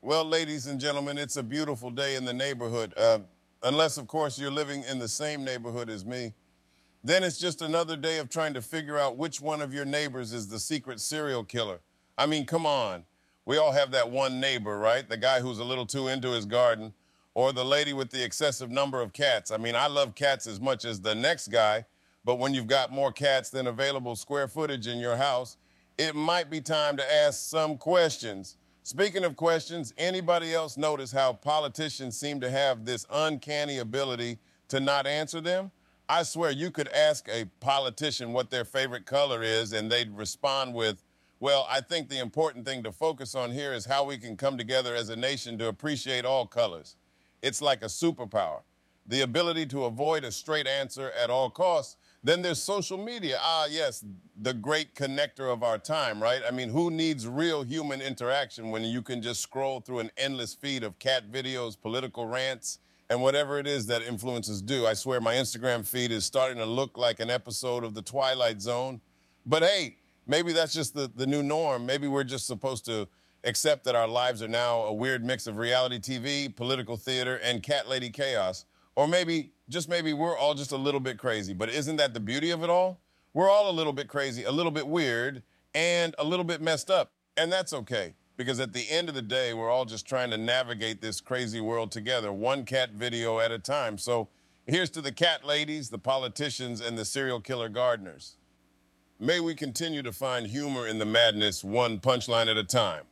Well, ladies and gentlemen, it's a beautiful day in the neighborhood. Uh, unless, of course, you're living in the same neighborhood as me. Then it's just another day of trying to figure out which one of your neighbors is the secret serial killer. I mean, come on. We all have that one neighbor, right? The guy who's a little too into his garden, or the lady with the excessive number of cats. I mean, I love cats as much as the next guy, but when you've got more cats than available square footage in your house, it might be time to ask some questions. Speaking of questions, anybody else notice how politicians seem to have this uncanny ability to not answer them? I swear you could ask a politician what their favorite color is, and they'd respond with, Well, I think the important thing to focus on here is how we can come together as a nation to appreciate all colors. It's like a superpower the ability to avoid a straight answer at all costs. Then there's social media. Ah, yes, the great connector of our time, right? I mean, who needs real human interaction when you can just scroll through an endless feed of cat videos, political rants, and whatever it is that influencers do? I swear my Instagram feed is starting to look like an episode of The Twilight Zone. But hey, maybe that's just the, the new norm. Maybe we're just supposed to accept that our lives are now a weird mix of reality TV, political theater, and cat lady chaos. Or maybe, just maybe, we're all just a little bit crazy. But isn't that the beauty of it all? We're all a little bit crazy, a little bit weird, and a little bit messed up. And that's okay. Because at the end of the day, we're all just trying to navigate this crazy world together, one cat video at a time. So here's to the cat ladies, the politicians, and the serial killer gardeners. May we continue to find humor in the madness, one punchline at a time.